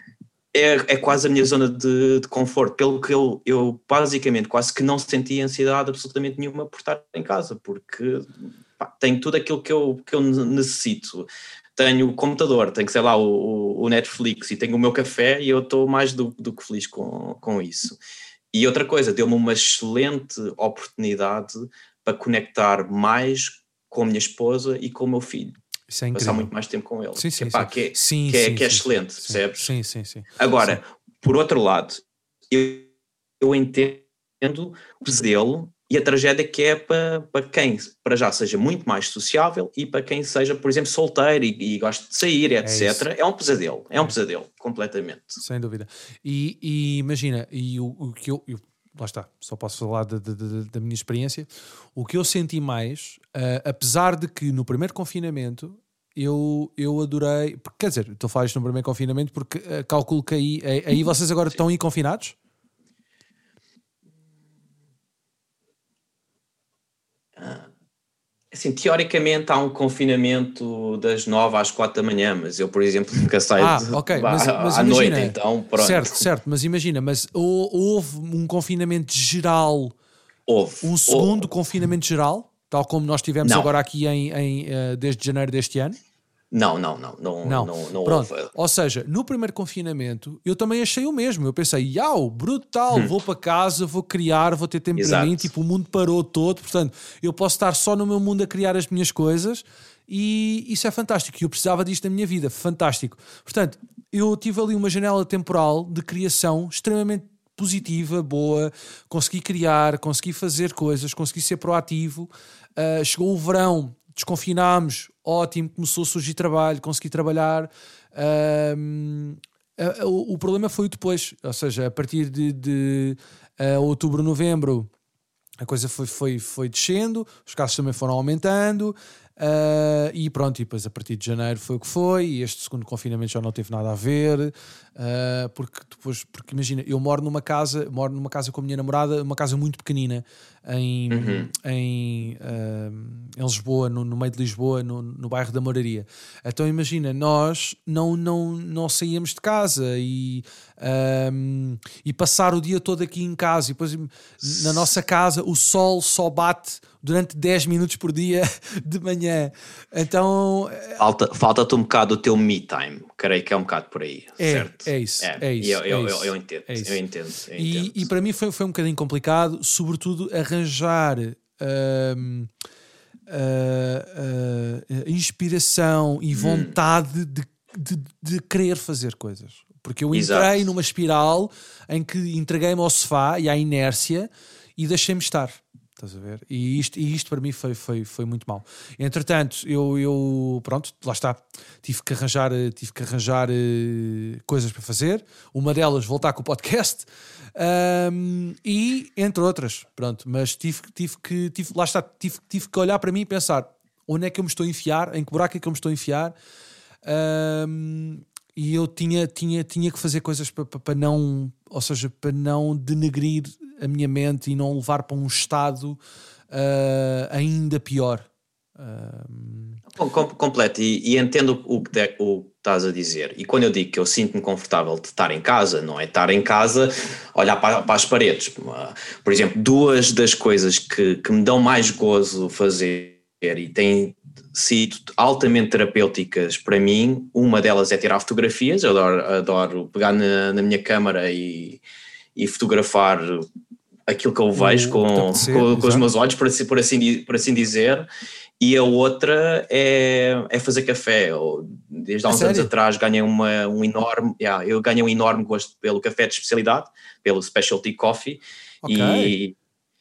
É, é, é quase a minha zona de, de, conforto, pelo que eu, eu basicamente quase que não sentia ansiedade absolutamente nenhuma por estar em casa, porque pá, tenho tudo aquilo que eu, que eu necessito. Tenho o computador, tenho, sei lá, o, o Netflix e tenho o meu café e eu estou mais do, do que feliz com, com isso. E outra coisa, deu-me uma excelente oportunidade para conectar mais com a minha esposa e com o meu filho. Isso é passar muito mais tempo com ele. Sim, sim, Epá, sim. Que, é, sim, que, é, sim, que é sim, excelente, sim, percebes? Sim, sim, sim. Agora, por outro lado, eu, eu entendo o pesadelo e a tragédia que é para, para quem, para já, seja muito mais sociável e para quem seja, por exemplo, solteiro e, e gosta de sair, etc. É, é, um pesadelo, é um pesadelo, completamente. Sem dúvida. E, e imagina, e o, o que eu, eu lá está, só posso falar de, de, de, da minha experiência. O que eu senti mais, uh, apesar de que no primeiro confinamento eu, eu adorei. Porque, quer dizer, estou a falar isto no primeiro confinamento porque uh, calculo que aí, aí, aí vocês agora estão aí confinados? Assim, teoricamente há um confinamento das 9 às 4 da manhã, mas eu, por exemplo, [LAUGHS] nunca saio ah, okay. mas, mas à imagina, noite, então pronto. Certo, certo, mas imagina, mas houve um confinamento geral, houve, um segundo houve. confinamento geral, tal como nós tivemos Não. agora aqui em, em, uh, desde janeiro deste ano? Não, não, não, não, não, não, não Pronto. Houve. Ou seja, no primeiro confinamento eu também achei o mesmo. Eu pensei, iau, brutal, hum. vou para casa, vou criar, vou ter tempo Exato. para mim. Tipo, o mundo parou todo, portanto, eu posso estar só no meu mundo a criar as minhas coisas e isso é fantástico. E eu precisava disto na minha vida, fantástico. Portanto, eu tive ali uma janela temporal de criação extremamente positiva, boa, consegui criar, consegui fazer coisas, consegui ser proativo. Uh, chegou o verão, desconfinámos, ótimo, começou a surgir trabalho, consegui trabalhar. Um, o, o, problema foi depois, ou seja, a partir de, de uh, outubro, novembro, a coisa foi, foi, foi descendo, os casos também foram aumentando, Uh, e pronto, e depois a partir de janeiro foi o que foi, e este segundo confinamento já não teve nada a ver, uh, porque depois, porque imagina, eu moro numa casa, moro numa casa com a minha namorada, uma casa muito pequenina em, uhum. em, uh, em Lisboa, no, no, meio de Lisboa, no, no bairro da Moraria. Então imagina, nós não, não, não saíamos de casa e, e passar o dia todo aqui em casa, e depois na nossa casa o sol só bate durante 10 minutos por dia [LAUGHS] de manhã. Então. Falta-te falta um bocado o teu me time, creio que é um bocado por aí. É, certo? É isso. É, é isso, eu, é eu, isso. Eu, entendo, é eu entendo. Eu e, entendo. e para mim foi, foi um bocadinho complicado, sobretudo arranjar. Uh, uh, inspiração e hum. vontade hum. de, de, de querer fazer coisas. Porque eu entrei Exato. numa espiral em que entreguei-me ao sofá e à inércia e deixei-me estar. Estás a ver? E isto, e isto para mim foi, foi, foi muito mal. Entretanto, eu, eu pronto, lá está, tive que arranjar, tive que arranjar uh, coisas para fazer. Uma delas, voltar com o podcast. Um, e entre outras, pronto, mas tive, tive que, tive, lá está, tive, tive que olhar para mim e pensar onde é que eu me estou a enfiar, em que buraco é que eu me estou a enfiar. Um, e eu tinha, tinha, tinha que fazer coisas para, para, para não, ou seja, para não denegrir a minha mente e não levar para um estado uh, ainda pior. Uh... Completo, e, e, entendo o que, o que estás a dizer. E quando eu digo que eu sinto-me confortável de estar em casa, não é estar em casa, olhar para, para as paredes. Por exemplo, duas das coisas que, que me dão mais gozo fazer e têm sido altamente terapêuticas para mim, uma delas é tirar fotografias, eu adoro, adoro pegar na, na minha câmara e, e fotografar aquilo que eu vejo com, com, com, os meus olhos, por assim, por assim, por assim dizer, e a outra é, é fazer café. Eu, desde há uns anos atrás ganhei uma, um enorme, yeah, eu ganhei um enorme gosto pelo café de especialidade, pelo specialty coffee, okay. e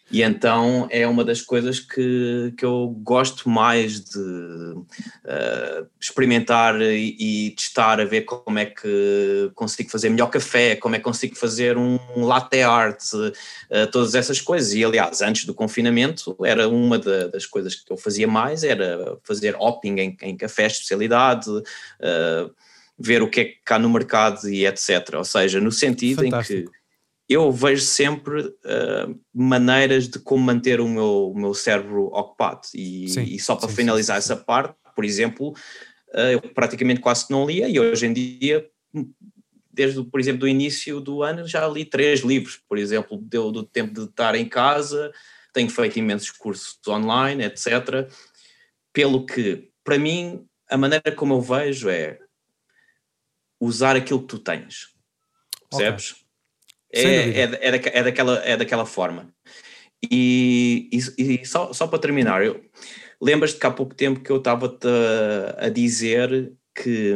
e então é uma das coisas que, que eu gosto mais de uh, experimentar e, e, testar, a ver como é que consigo fazer melhor café, como é que consigo fazer um latte art, uh, todas essas coisas. E aliás, antes do confinamento, era uma de, das coisas que eu fazia mais, era fazer hopping em, em café de especialidade. Uh, ver o que é que há no mercado e etc. Ou seja, no sentido Fantástico. em que eu vejo sempre uh, maneiras de como manter o meu, o meu cérebro ocupado. E, sim, e só para sim, finalizar sim, essa parte, por exemplo, uh, eu praticamente quase não lia e hoje em dia, desde, por exemplo, do início do ano, já li três livros, por exemplo, deu do tempo de estar em casa, tenho feito imensos cursos online, etc. Pelo que, para mim, a maneira como eu vejo é usar aquilo que tu tens. Percebes? Okay é, é, é, da, é, daquela, é daquela forma. E, e, e só, só para terminar, eu, lembras-te que há pouco tempo que eu estava a, a dizer que,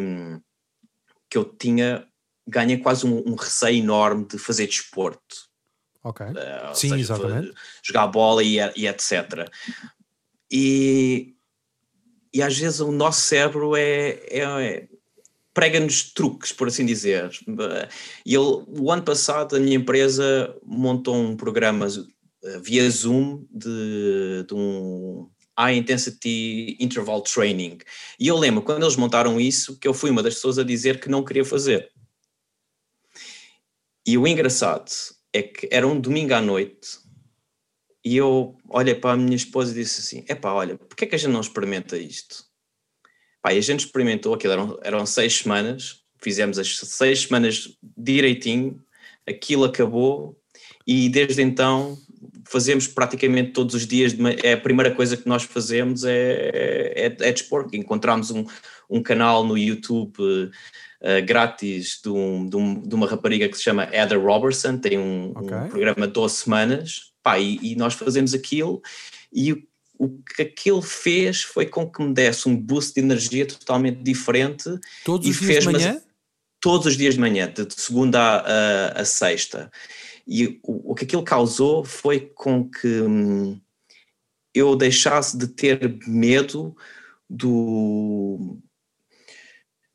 que eu tinha ganhei quase um, um receio enorme de fazer desporto. Ok. Uh, Sim, seja, exatamente. Jogar bola e, e etc. E, e às vezes o nosso cérebro é, é, prega-nos truques, por assim dizer. E ele, o ano passado a minha empresa montou um programa eh, via Zoom de, de um High Intensity Interval Training. E eu lembro, quando eles montaram isso, que eu fui uma das pessoas a dizer que não queria fazer. E o engraçado é que era um domingo à noite e eu olhei para a minha esposa e disse assim: Epá, olha, porquê é que a gente não experimenta isto? Pá, a gente experimentou aquilo, eram, eram seis semanas, fizemos as seis semanas direitinho, aquilo acabou e desde então fazemos praticamente todos os dias, é a primeira coisa que nós fazemos é, é, é dispor, encontramos um, um canal no YouTube uh, grátis de, um, de, um, de, uma rapariga que se chama Heather Robertson, tem um, okay. um programa de 12 semanas, pá, e, e nós fazemos aquilo e o que aquilo fez foi com que me desse um boost de energia totalmente diferente. Todos os dias de manhã? Todos os dias de manhã, de segunda a, a, a sexta. E o, o, que aquilo causou foi com que hum, eu deixasse de ter medo do,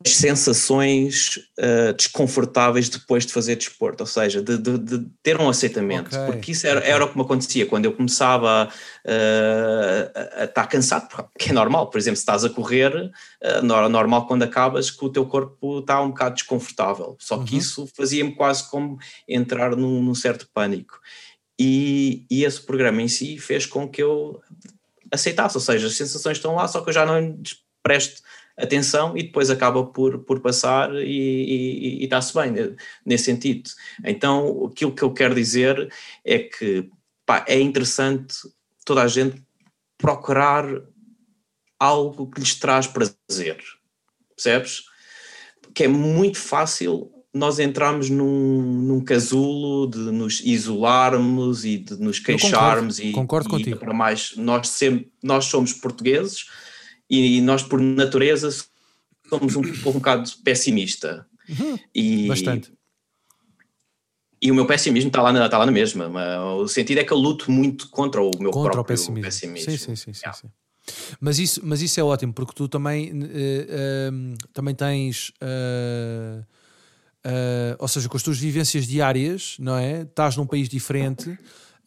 as sensações uh, desconfortáveis depois de fazer desporto, ou seja, de, de, de ter um aceitamento, okay. porque isso era, era o que me acontecia quando eu começava uh, a, estar cansado, [LAUGHS] porque é normal, por exemplo, se estás a correr, uh, normal quando acabas que o teu corpo está um bocado desconfortável, só que uhum. isso fazia-me quase como entrar num, num certo pânico. E, e esse programa em si fez com que eu aceitasse, ou seja, as sensações estão lá, só que eu já não presto atenção e depois acaba por, por passar e, está-se bem nesse sentido. Então, aquilo que eu quero dizer é que pá, é interessante toda a gente procurar algo que lhes traz prazer, percebes? Que é muito fácil nós entrarmos num, num casulo de nos isolarmos e de nos queixarmos concordo, e, concordo e contigo. para mais nós sempre nós somos portugueses e nós por natureza somos um, um bocado pessimista. Uhum, e, bastante. E o meu pessimismo está lá, na, está lá na mesma. O sentido é que eu luto muito contra o meu contra próprio o pessimismo. pessimismo. Sim, sim, sim. sim, yeah. sim. Mas, isso, mas isso é ótimo, porque tu também, uh, uh, também tens. Uh, ou seja, com as tuas vivências diárias, não é? Estás num país diferente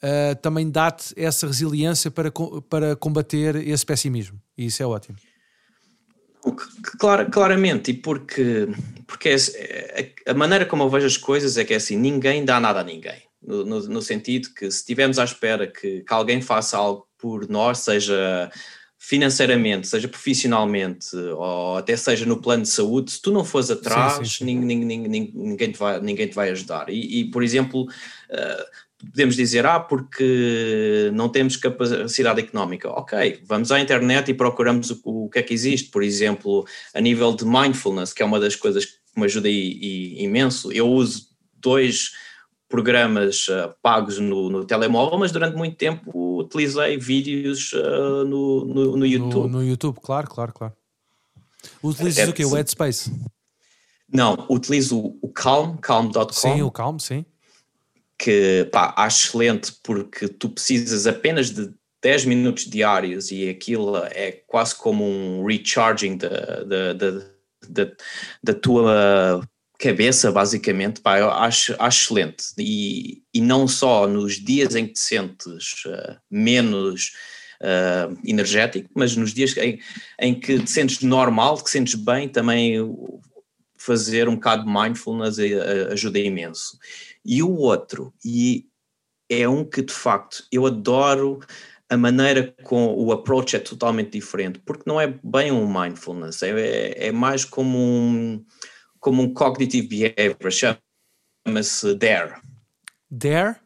uh, também dá-te essa resiliência para, para combater esse pessimismo. E isso é ótimo. Claro, claramente, e porque, porque é, é, a maneira como eu vejo as coisas é que é assim: ninguém dá nada a ninguém. No, no, no sentido que se estivermos à espera que, que alguém faça algo por nós, seja financeiramente, seja profissionalmente ou até seja no plano de saúde, se tu não fores atrás, sim, sim, sim. Ninguém, ninguém, ninguém, te vai, ninguém te vai ajudar. E, e por exemplo, uh, podemos dizer, ah, porque não temos capacidade económica. Ok, vamos à internet e procuramos o, o que é que existe, por exemplo, a nível de mindfulness, que é uma das coisas que me ajuda i, i, imenso. Eu uso dois, programas uh, pagos no, no, telemóvel, mas durante muito tempo utilizei vídeos uh, no, no, no, YouTube. No, YouTube, claro, claro, claro. Utilizas é, o quê? O Headspace? Não, utilizo o Calm, calm.com. Sim, o Calm, sim. Que pá, acho excelente porque tu precisas apenas de 10 minutos diários e aquilo é quase como um recharging da, da, tua cabeça, basicamente, pá, eu acho, acho excelente. E, e não só nos dias em que te sentes uh, menos uh, energético, mas nos dias em, em que te sentes normal, que te sentes bem, também fazer um bocado de mindfulness ajuda imenso. E o outro, e é um que de facto eu adoro a maneira com o approach é totalmente diferente, porque não é bem um mindfulness, é, é, mais como um, como um cognitive behavior, chama-se DARE. DARE?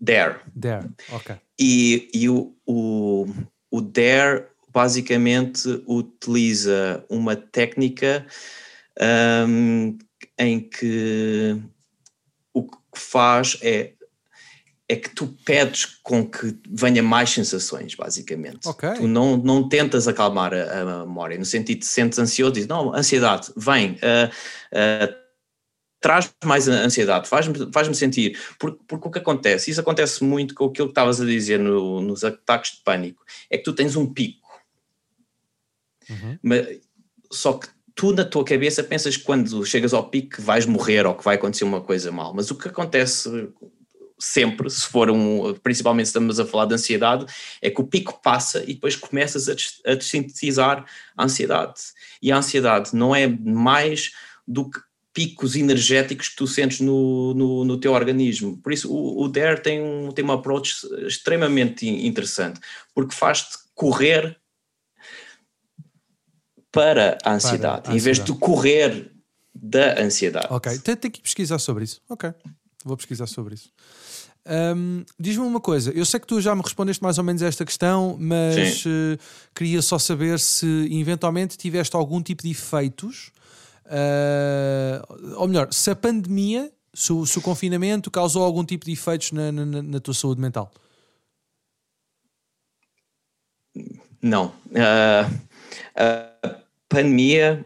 DARE. DARE, ok. E, e o, o, o DARE basicamente utiliza uma técnica um, em que que faz é é que tu pedes com que venha mais sensações, basicamente. Okay. Tu não, não tentas acalmar a, a memória, no sentido de sentes ansioso, dizes, não, ansiedade, vem, uh, uh, traz mais ansiedade, faz-me faz sentir, porque, porque o que acontece, isso acontece muito com aquilo que estavas a dizer no, nos ataques de pânico, é que tu tens um pico, uhum. Mas, só que tu na tua cabeça pensas que quando chegas ao pico vais morrer ou que vai acontecer uma coisa mal, mas o que acontece sempre, se for um, principalmente estamos a falar de ansiedade, é que o pico passa e depois começas a, a desintetizar a ansiedade. E a ansiedade não é mais do que picos energéticos que tu sentes no, no, no teu organismo. Por isso, o, o DARE tem um, tem uma approach extremamente interessante, porque faz-te correr para a ansiedade, para a ansiedade, em vez de correr da ansiedade. Ok, tem, tem que pesquisar sobre isso. Ok, vou pesquisar sobre isso. Um, Diz-me uma coisa, eu sei que tu já me respondeste mais ou menos a esta questão, mas uh, queria só saber se eventualmente tiveste algum tipo de efeitos, uh, ou melhor, se a pandemia, se o, se o, confinamento causou algum tipo de efeitos na, na, na tua saúde mental. Não. Uh, pandemia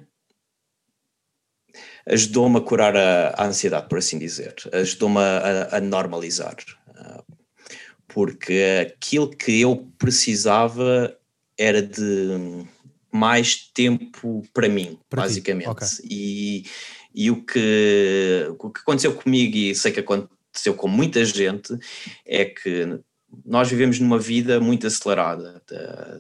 ajudou-me a curar a, a, ansiedade, por assim dizer, ajudou-me a, a, normalizar, porque aquilo que eu precisava era de mais tempo para mim, para basicamente. Okay. E, e o, que, o que aconteceu comigo, e sei que aconteceu com muita gente, é que nós vivemos numa vida muito acelerada.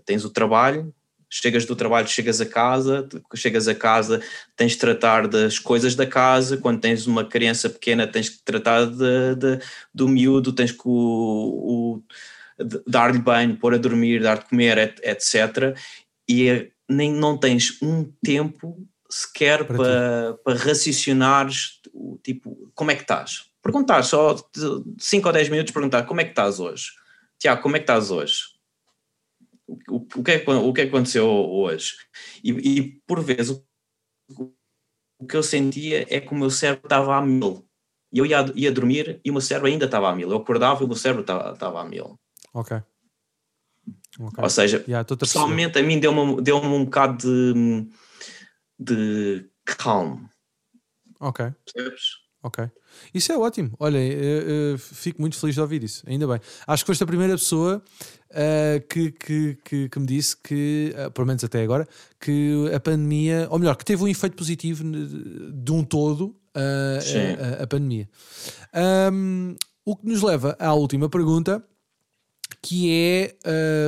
Tens o trabalho, chegas do trabalho, chegas a casa, chegas a casa, tens de tratar das coisas da casa, quando tens uma criança pequena tens que tratar de, de do miúdo, tens que o, o dar-lhe banho, pôr a dormir, dar de comer, etc. E é, nem não tens um tempo sequer para, para, para raciocinares tipo, como é que estás? Perguntar só 5 ou 10 minutos, perguntar como é que estás hoje? Tiago, como é que estás hoje? O, o, que, é, o que é que aconteceu hoje? E, e por vezes o, o, que eu sentia é que o meu cérebro estava a mil. E eu ia, ia dormir e o meu cérebro ainda estava a mil. Eu acordava e o meu cérebro estava, estava a mil. Ok. okay. Ou seja, yeah, pessoalmente a, mim deu-me deu um bocado de, de calm. Ok. Percebes? Ok. Isso é ótimo. Eu fico muito feliz de ouvir isso. Ainda bem. Acho que foste a primeira pessoa uh, que, que, que, que, me disse que, uh, pelo menos até agora, que a pandemia, ou melhor, que teve um efeito positivo de um todo uh, a, a, pandemia. Um, o que nos leva à última pergunta, que é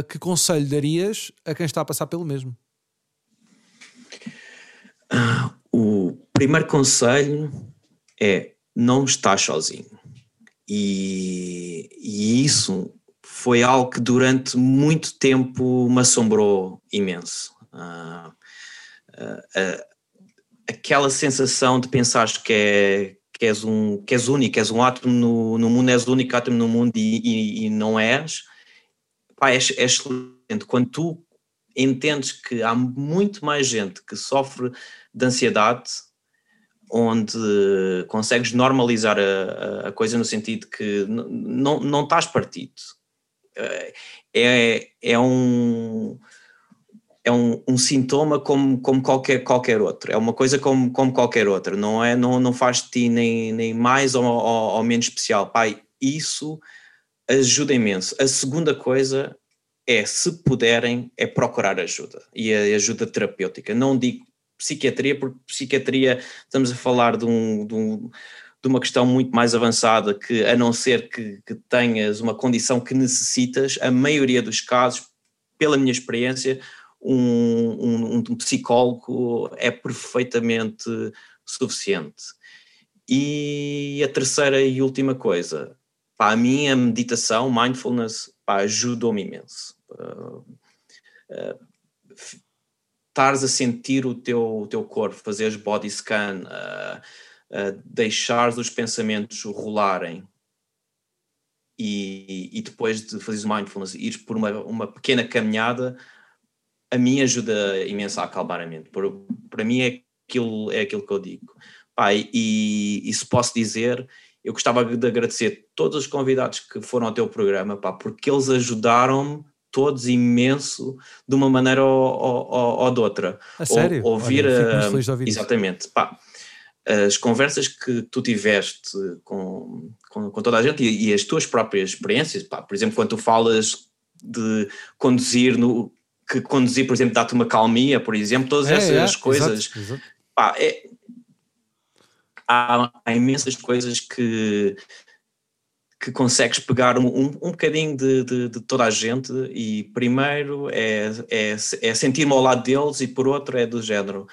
que conselho darias a quem está a passar pelo mesmo? o primeiro conselho é não estás sozinho. E, e, isso foi algo que durante muito tempo me assombrou imenso. Uh, uh, uh, aquela sensação de pensar que, é, que, és um, que és único, és um átomo no, no mundo, és o único átomo no mundo e, e, e não és, pá, é, é excelente. Quando tu entendes que há muito mais gente que sofre de ansiedade onde consegues normalizar a, a coisa no sentido que não, não estás partido. Eh, é, é um é um, um, sintoma como, como qualquer, qualquer outro, é uma coisa como, como qualquer outra, não é? Não, não faz de ti nem, nem mais ou, ou, ou menos especial. Pai, isso ajuda imenso. A segunda coisa é, se puderem, é procurar ajuda e ajuda terapêutica. Não digo psiquiatria, porque psiquiatria estamos a falar de, um, de, um, de uma questão muito mais avançada que, a não ser que, que tenhas uma condição que necessitas, a maioria dos casos, pela minha experiência, um, um, um psicólogo é perfeitamente suficiente. E a terceira e última coisa, para a minha meditação, mindfulness, ajudou-me imenso. Uh, uh, estares a sentir o teu, o teu corpo, fazeres body scan, uh, uh, deixares os pensamentos rolarem e, e depois de fazeres mindfulness, ires por uma, uma pequena caminhada, a mim ajuda imenso a acalmar a mente. Por, para mim é aquilo, é aquilo que eu digo. Pai, e, e se posso dizer, eu gostava de agradecer todos os convidados que foram ao teu programa, pá, porque eles ajudaram-me todos imenso de uma maneira ou, ou, ou de outra. A sério? Ouvir, Olha, ouvir exatamente. Pá, as conversas que tu tiveste com, com, com toda a gente e, e, as tuas próprias experiências, pá, por exemplo, quando tu falas de conduzir no, que conduzir, por exemplo, dá-te uma calmia, por exemplo, todas é, essas é, coisas. Exato, exato. Pá, é, há, há, imensas coisas que, que consegues pegar um, um, um bocadinho de, de, de, toda a gente e primeiro é, é, é sentir-me ao lado deles e por outro é do género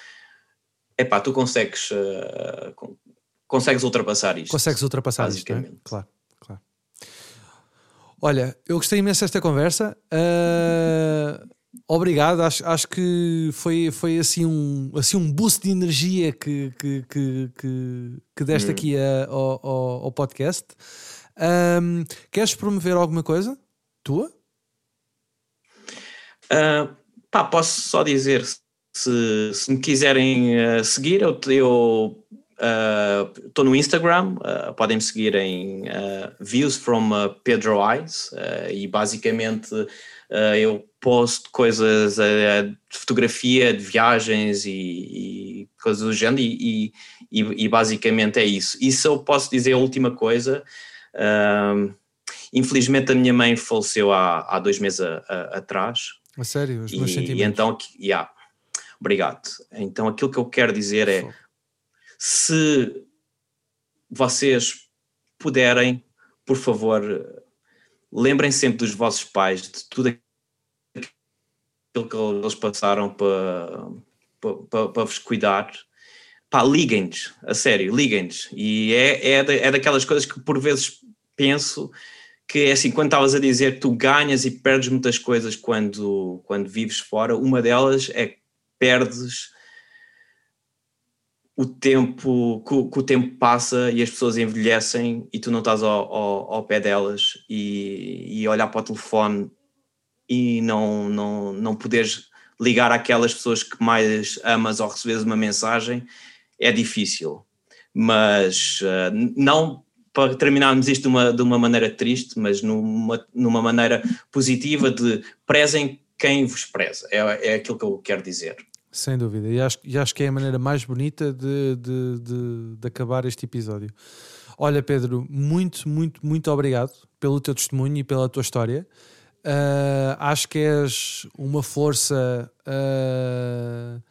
é pá, tu consegues uh, consegues ultrapassar isto. Consegues ultrapassar isto, é? claro. Claro. Olha, eu gostei imenso desta conversa. Uh, Obrigado, acho, acho que foi, foi assim, um, assim um boost de energia que, que, que, que, que deste hum. aqui a, ao, ao, ao, podcast. Um, queres promover alguma coisa tua? Uh, pá, posso só dizer se, se me quiserem uh, seguir, eu estou uh, no Instagram, podem me seguir em Views from Pedro Eyes e basicamente eu posto coisas de fotografia de viagens e, e coisas do género e, e, e, basicamente é isso. Isso eu posso dizer a última coisa. Uh, infelizmente a minha mãe faleceu há, há dois meses a, a, atrás. A sério? Os meus e, e então, yeah, obrigado. Então aquilo que eu quero dizer é, se vocês puderem, por favor, lembrem sempre dos vossos pais, de tudo aquilo que eles passaram para, para, para vos cuidar. Pá, liguem-nos, a sério, liguem-nos. E é, é, é daquelas coisas que por vezes penso que é assim, quando estavas a dizer tu ganhas e perdes muitas coisas quando, quando vives fora, uma delas é que perdes o tempo, que, que, o tempo passa e as pessoas envelhecem e tu não estás ao, ao, ao pé delas e, e olhar para o telefone e não, não, não poderes ligar àquelas pessoas que mais amas ou receberes uma mensagem é difícil. Mas uh, não para terminarmos isto de uma, de uma maneira triste, mas numa, numa maneira positiva de prezem quem vos preza. É, é aquilo que eu quero dizer. Sem dúvida. E acho, e acho que é a maneira mais bonita de, de, de, de acabar este episódio. Olha, Pedro, muito, muito, muito obrigado pelo teu testemunho e pela tua história. Uh, acho que és uma força uh,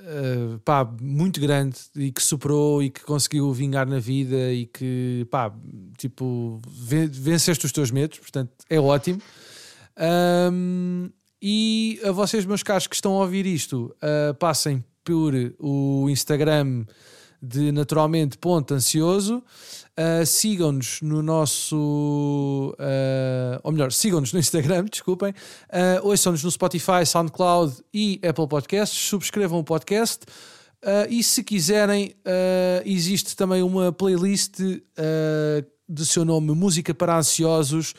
uh, pá, muito grande e que superou e que conseguiu vingar na vida e que pá, tipo, venceste os teus medos, portanto é ótimo. Um, e a vocês, meus caros que estão a ouvir isto, passem por o Instagram de naturalmente ponto ansioso. Uh, sigam-nos no nosso. Uh, ou melhor, sigam-nos no Instagram, [LAUGHS] desculpem. Uh, ouçam-nos no Spotify, SoundCloud e Apple Podcasts. Subscrevam o podcast. Uh, e se quiserem, existe também uma playlist do seu nome Música para Ansiosos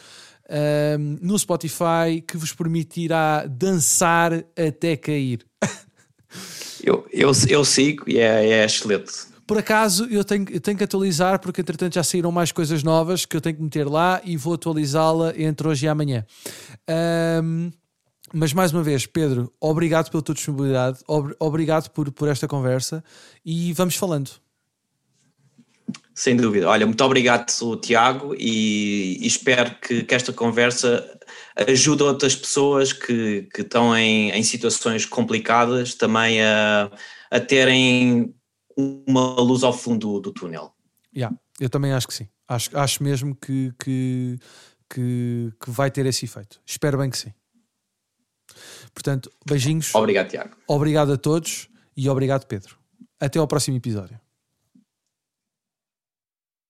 no Spotify que vos permitirá dançar até cair. [LAUGHS] eu, eu, eu sigo e é, é excelente. Por acaso, eu tenho, eu tenho que atualizar, porque entretanto já saíram mais coisas novas que eu tenho que meter lá e vou atualizá-la entre hoje e amanhã. Um, mas mais uma vez, Pedro, obrigado pela tua disponibilidade, ob obrigado por, por esta conversa e vamos falando. Sem dúvida. Olha, muito obrigado, Tiago, e, e espero que, que, esta conversa ajude outras pessoas que, que estão em, em situações complicadas também a, a terem uma luz ao fundo do, túnel. Yeah, eu também acho que sim. Acho, acho mesmo que, que, que, que vai ter esse efeito. Espero bem que sim. Portanto, beijinhos. Obrigado, Tiago. Obrigado a todos e obrigado, Pedro. Até ao próximo episódio.